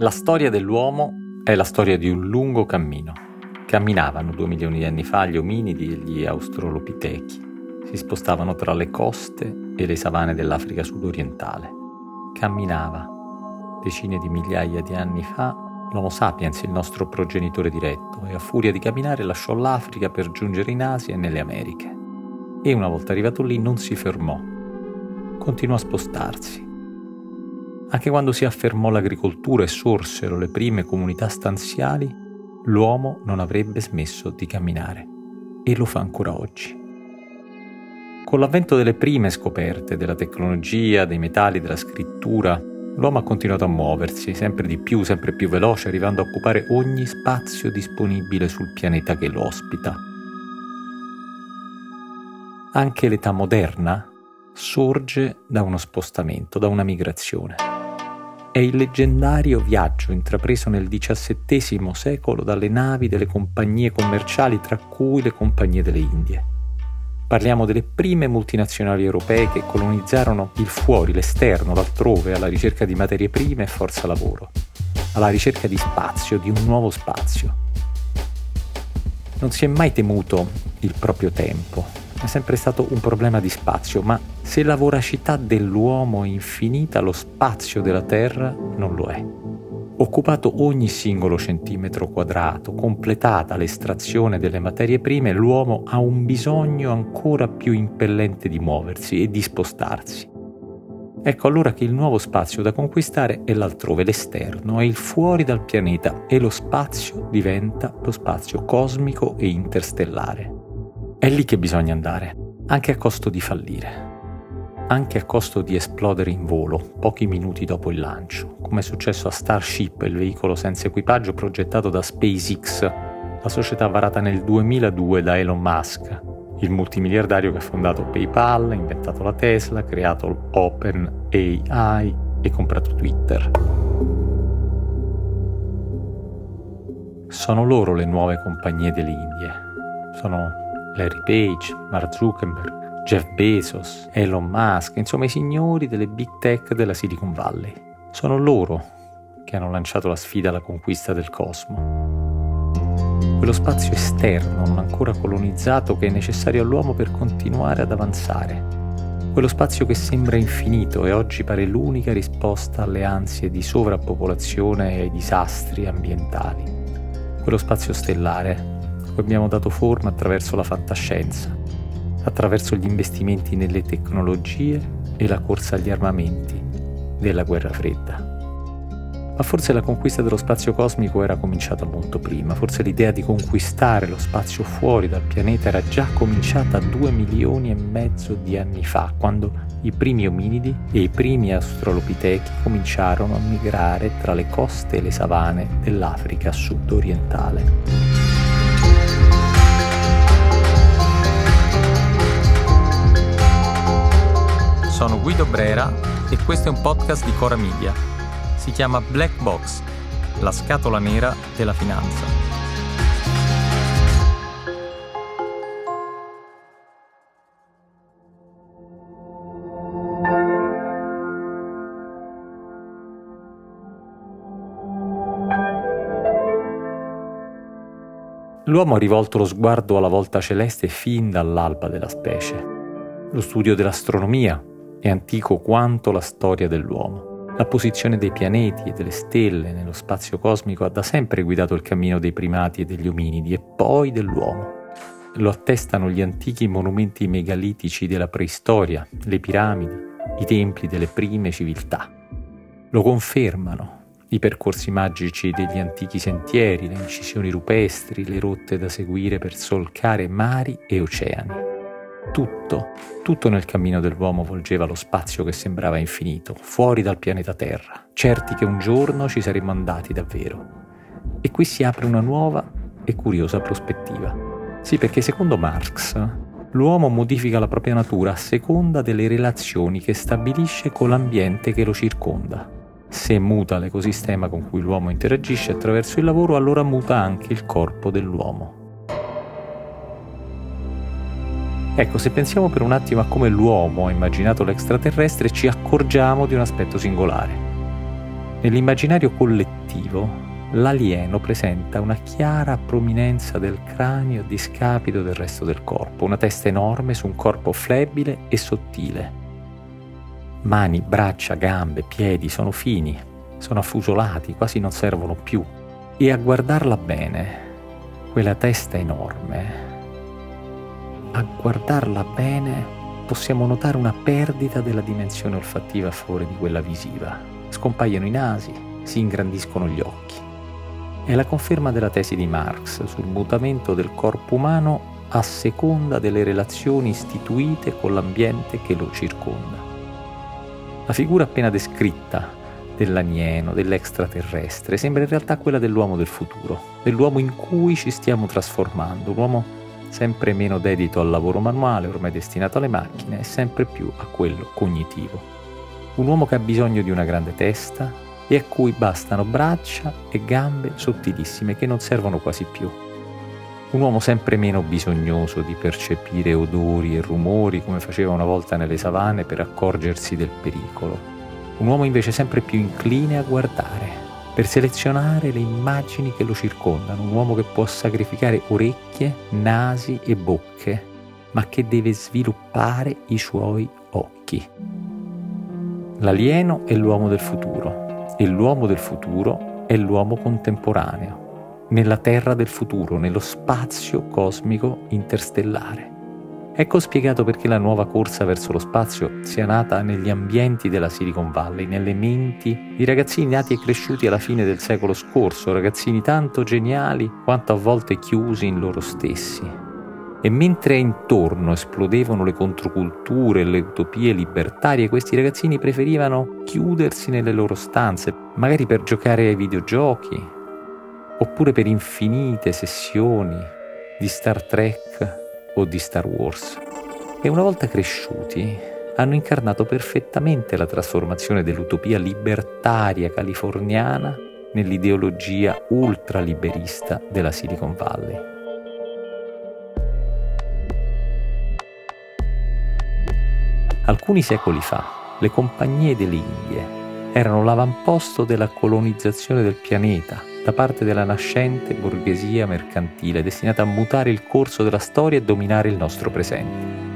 La storia dell'uomo è la storia di un lungo cammino. Camminavano due milioni di anni fa gli ominidi e gli australopitechi. Si spostavano tra le coste e le savane dell'Africa sudorientale. Camminava. Decine di migliaia di anni fa l'Homo sapiens, il nostro progenitore diretto, e a furia di camminare lasciò l'Africa per giungere in Asia e nelle Americhe. E una volta arrivato lì non si fermò. Continuò a spostarsi anche quando si affermò l'agricoltura e sorsero le prime comunità stanziali, l'uomo non avrebbe smesso di camminare e lo fa ancora oggi. Con l'avvento delle prime scoperte della tecnologia, dei metalli, della scrittura, l'uomo ha continuato a muoversi sempre di più, sempre più veloce, arrivando a occupare ogni spazio disponibile sul pianeta che lo ospita. Anche l'età moderna sorge da uno spostamento, da una migrazione è il leggendario viaggio intrapreso nel XVII secolo dalle navi delle compagnie commerciali, tra cui le compagnie delle Indie. Parliamo delle prime multinazionali europee che colonizzarono il fuori, l'esterno, l'altrove, alla ricerca di materie prime e forza lavoro, alla ricerca di spazio, di un nuovo spazio. Non si è mai temuto il proprio tempo, è sempre stato un problema di spazio, ma se la voracità dell'uomo è infinita, lo spazio della Terra non lo è. Occupato ogni singolo centimetro quadrato, completata l'estrazione delle materie prime, l'uomo ha un bisogno ancora più impellente di muoversi e di spostarsi. Ecco allora che il nuovo spazio da conquistare è l'altrove, l'esterno, è il fuori dal pianeta e lo spazio diventa lo spazio cosmico e interstellare. È lì che bisogna andare, anche a costo di fallire, anche a costo di esplodere in volo pochi minuti dopo il lancio, come è successo a Starship, il veicolo senza equipaggio progettato da SpaceX, la società varata nel 2002 da Elon Musk, il multimiliardario che ha fondato PayPal, inventato la Tesla, creato OpenAI e comprato Twitter. Sono loro le nuove compagnie delle Indie. Sono Larry Page, Mark Zuckerberg, Jeff Bezos, Elon Musk, insomma i signori delle big tech della Silicon Valley. Sono loro che hanno lanciato la sfida alla conquista del cosmo. Quello spazio esterno non ancora colonizzato che è necessario all'uomo per continuare ad avanzare. Quello spazio che sembra infinito e oggi pare l'unica risposta alle ansie di sovrappopolazione e ai disastri ambientali. Quello spazio stellare cui abbiamo dato forma attraverso la fantascienza, attraverso gli investimenti nelle tecnologie e la corsa agli armamenti della guerra fredda. Ma forse la conquista dello spazio cosmico era cominciata molto prima, forse l'idea di conquistare lo spazio fuori dal pianeta era già cominciata due milioni e mezzo di anni fa, quando i primi ominidi e i primi australopitechi cominciarono a migrare tra le coste e le savane dell'Africa sud-orientale. Sono Guido Brera e questo è un podcast di Cora Media. Si chiama Black Box, la scatola nera della finanza. L'uomo ha rivolto lo sguardo alla volta celeste fin dall'alba della specie. Lo studio dell'astronomia, è antico quanto la storia dell'uomo. La posizione dei pianeti e delle stelle nello spazio cosmico ha da sempre guidato il cammino dei primati e degli ominidi e poi dell'uomo. Lo attestano gli antichi monumenti megalitici della preistoria, le piramidi, i templi delle prime civiltà. Lo confermano i percorsi magici degli antichi sentieri, le incisioni rupestri, le rotte da seguire per solcare mari e oceani. Tutto, tutto nel cammino dell'uomo volgeva lo spazio che sembrava infinito, fuori dal pianeta Terra, certi che un giorno ci saremmo andati davvero. E qui si apre una nuova e curiosa prospettiva. Sì, perché secondo Marx, l'uomo modifica la propria natura a seconda delle relazioni che stabilisce con l'ambiente che lo circonda. Se muta l'ecosistema con cui l'uomo interagisce attraverso il lavoro, allora muta anche il corpo dell'uomo. Ecco, se pensiamo per un attimo a come l'uomo ha immaginato l'extraterrestre, ci accorgiamo di un aspetto singolare. Nell'immaginario collettivo, l'alieno presenta una chiara prominenza del cranio a discapito del resto del corpo, una testa enorme su un corpo flebile e sottile. Mani, braccia, gambe, piedi sono fini, sono affusolati, quasi non servono più. E a guardarla bene, quella testa enorme, a guardarla bene possiamo notare una perdita della dimensione olfattiva a favore di quella visiva. Scompaiono i nasi, si ingrandiscono gli occhi. È la conferma della tesi di Marx sul mutamento del corpo umano a seconda delle relazioni istituite con l'ambiente che lo circonda. La figura appena descritta dell'anieno, dell'extraterrestre, sembra in realtà quella dell'uomo del futuro, dell'uomo in cui ci stiamo trasformando, un uomo sempre meno dedito al lavoro manuale, ormai destinato alle macchine, e sempre più a quello cognitivo. Un uomo che ha bisogno di una grande testa e a cui bastano braccia e gambe sottilissime che non servono quasi più. Un uomo sempre meno bisognoso di percepire odori e rumori come faceva una volta nelle savane per accorgersi del pericolo. Un uomo invece sempre più incline a guardare, per selezionare le immagini che lo circondano, un uomo che può sacrificare orecchie, nasi e bocche, ma che deve sviluppare i suoi occhi. L'alieno è l'uomo del futuro e l'uomo del futuro è l'uomo contemporaneo, nella terra del futuro, nello spazio cosmico interstellare. Ecco spiegato perché la nuova corsa verso lo spazio sia nata negli ambienti della Silicon Valley, nelle menti di ragazzini nati e cresciuti alla fine del secolo scorso, ragazzini tanto geniali quanto a volte chiusi in loro stessi. E mentre intorno esplodevano le controculture e le utopie libertarie, questi ragazzini preferivano chiudersi nelle loro stanze, magari per giocare ai videogiochi, oppure per infinite sessioni di Star Trek o di Star Wars. E una volta cresciuti hanno incarnato perfettamente la trasformazione dell'utopia libertaria californiana nell'ideologia ultraliberista della Silicon Valley. Alcuni secoli fa, le compagnie delle Indie erano l'avamposto della colonizzazione del pianeta da parte della nascente borghesia mercantile destinata a mutare il corso della storia e dominare il nostro presente.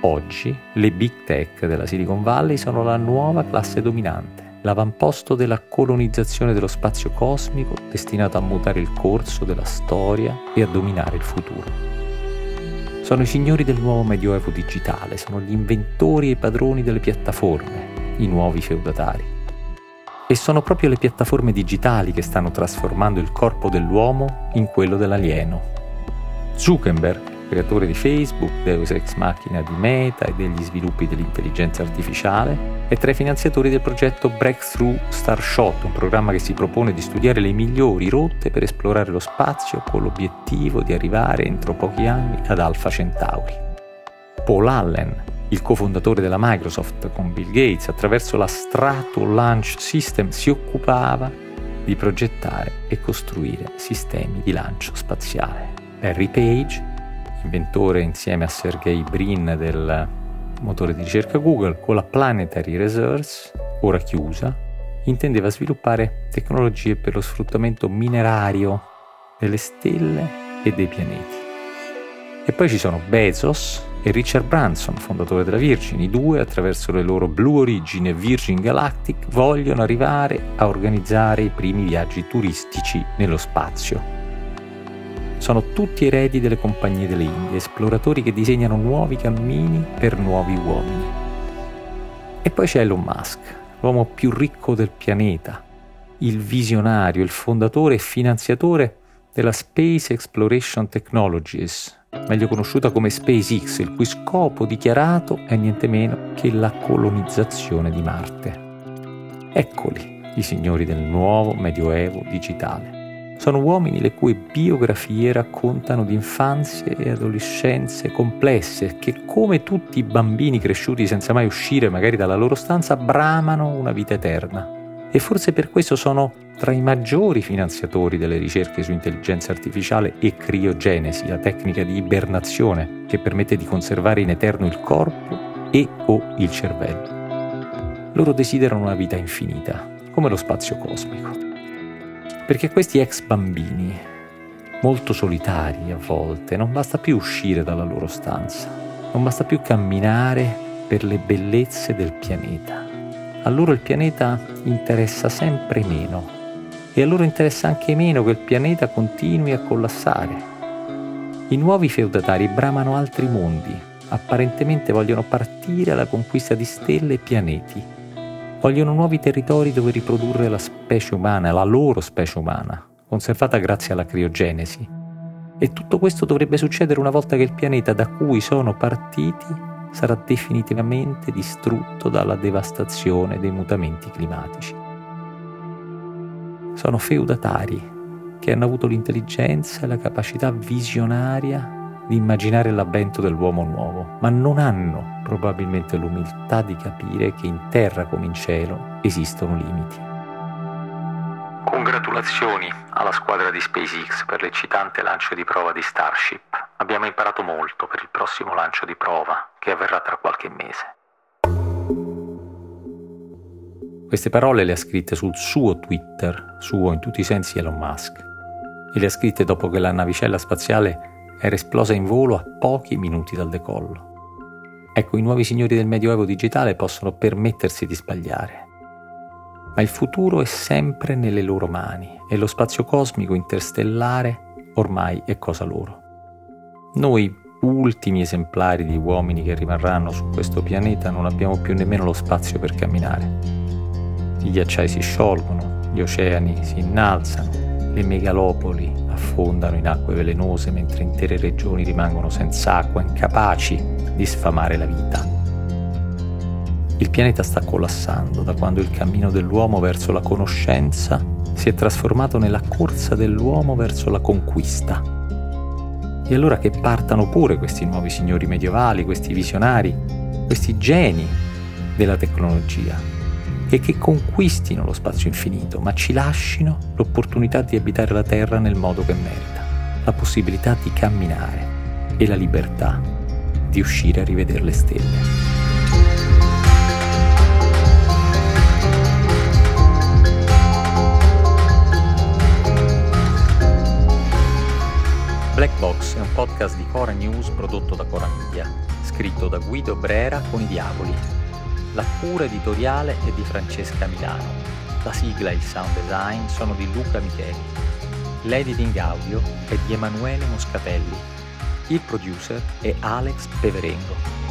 Oggi le big tech della Silicon Valley sono la nuova classe dominante, l'avamposto della colonizzazione dello spazio cosmico destinato a mutare il corso della storia e a dominare il futuro. Sono i signori del nuovo medioevo digitale, sono gli inventori e i padroni delle piattaforme, i nuovi feudatari. E sono proprio le piattaforme digitali che stanno trasformando il corpo dell'uomo in quello dell'alieno. Zuckerberg, creatore di Facebook, Deus Ex Machina di Meta e degli sviluppi dell'intelligenza artificiale, è tra i finanziatori del progetto Breakthrough Starshot, un programma che si propone di studiare le migliori rotte per esplorare lo spazio con l'obiettivo di arrivare entro pochi anni ad Alpha Centauri. Paul Allen, il cofondatore della Microsoft con Bill Gates, attraverso la Strato Launch System si occupava di progettare e costruire sistemi di lancio spaziale. Larry Page, inventore insieme a Sergey Brin del motore di ricerca Google, con la Planetary Research, ora chiusa, intendeva sviluppare tecnologie per lo sfruttamento minerario delle stelle e dei pianeti. E poi ci sono Bezos, e Richard Branson, fondatore della Virgin. I due, attraverso le loro Blue Origin e Virgin Galactic, vogliono arrivare a organizzare i primi viaggi turistici nello spazio. Sono tutti eredi delle compagnie delle Indie, esploratori che disegnano nuovi cammini per nuovi uomini. E poi c'è Elon Musk, l'uomo più ricco del pianeta, il visionario, il fondatore e finanziatore della Space Exploration Technologies, meglio conosciuta come SpaceX, il cui scopo dichiarato è niente meno che la colonizzazione di Marte. Eccoli, i signori del nuovo medioevo digitale. Sono uomini le cui biografie raccontano di infanzie e adolescenze complesse che, come tutti i bambini cresciuti senza mai uscire magari dalla loro stanza, bramano una vita eterna. E forse per questo sono tra i maggiori finanziatori delle ricerche su intelligenza artificiale e criogenesi, la tecnica di ibernazione che permette di conservare in eterno il corpo e o il cervello. Loro desiderano una vita infinita, come lo spazio cosmico. Perché questi ex bambini, molto solitari a volte, non basta più uscire dalla loro stanza, non basta più camminare per le bellezze del pianeta. A loro il pianeta interessa sempre meno e a loro interessa anche meno che il pianeta continui a collassare. I nuovi feudatari bramano altri mondi, apparentemente vogliono partire alla conquista di stelle e pianeti. Vogliono nuovi territori dove riprodurre la specie umana, la loro specie umana, conservata grazie alla criogenesi. E tutto questo dovrebbe succedere una volta che il pianeta da cui sono partiti sarà definitivamente distrutto dalla devastazione dei mutamenti climatici. Sono feudatari che hanno avuto l'intelligenza e la capacità visionaria di immaginare l'avvento dell'uomo nuovo, ma non hanno probabilmente l'umiltà di capire che in terra come in cielo esistono limiti. Congratulazioni alla squadra di SpaceX per l'eccitante lancio di prova di Starship. Abbiamo imparato molto per il prossimo lancio di prova che avverrà tra qualche mese. Queste parole le ha scritte sul suo Twitter, suo in tutti i sensi Elon Musk, e le ha scritte dopo che la navicella spaziale era esplosa in volo a pochi minuti dal decollo. Ecco, i nuovi signori del Medioevo digitale possono permettersi di sbagliare, ma il futuro è sempre nelle loro mani e lo spazio cosmico interstellare ormai è cosa loro. Noi, ultimi esemplari di uomini che rimarranno su questo pianeta, non abbiamo più nemmeno lo spazio per camminare. I ghiacciai si sciolgono, gli oceani si innalzano, le megalopoli affondano in acque velenose mentre intere regioni rimangono senza acqua, incapaci di sfamare la vita. Il pianeta sta collassando da quando il cammino dell'uomo verso la conoscenza si è trasformato nella corsa dell'uomo verso la conquista. E allora che partano pure questi nuovi signori medievali, questi visionari, questi geni della tecnologia, e che conquistino lo spazio infinito, ma ci lasciano l'opportunità di abitare la Terra nel modo che merita, la possibilità di camminare e la libertà di uscire a rivedere le stelle. Black Box è un podcast di Cora News prodotto da Cora Media, scritto da Guido Brera con i Diavoli. La cura editoriale è di Francesca Milano. La sigla e il sound design sono di Luca Micheli. L'editing audio è di Emanuele Moscatelli. Il producer è Alex Peverengo.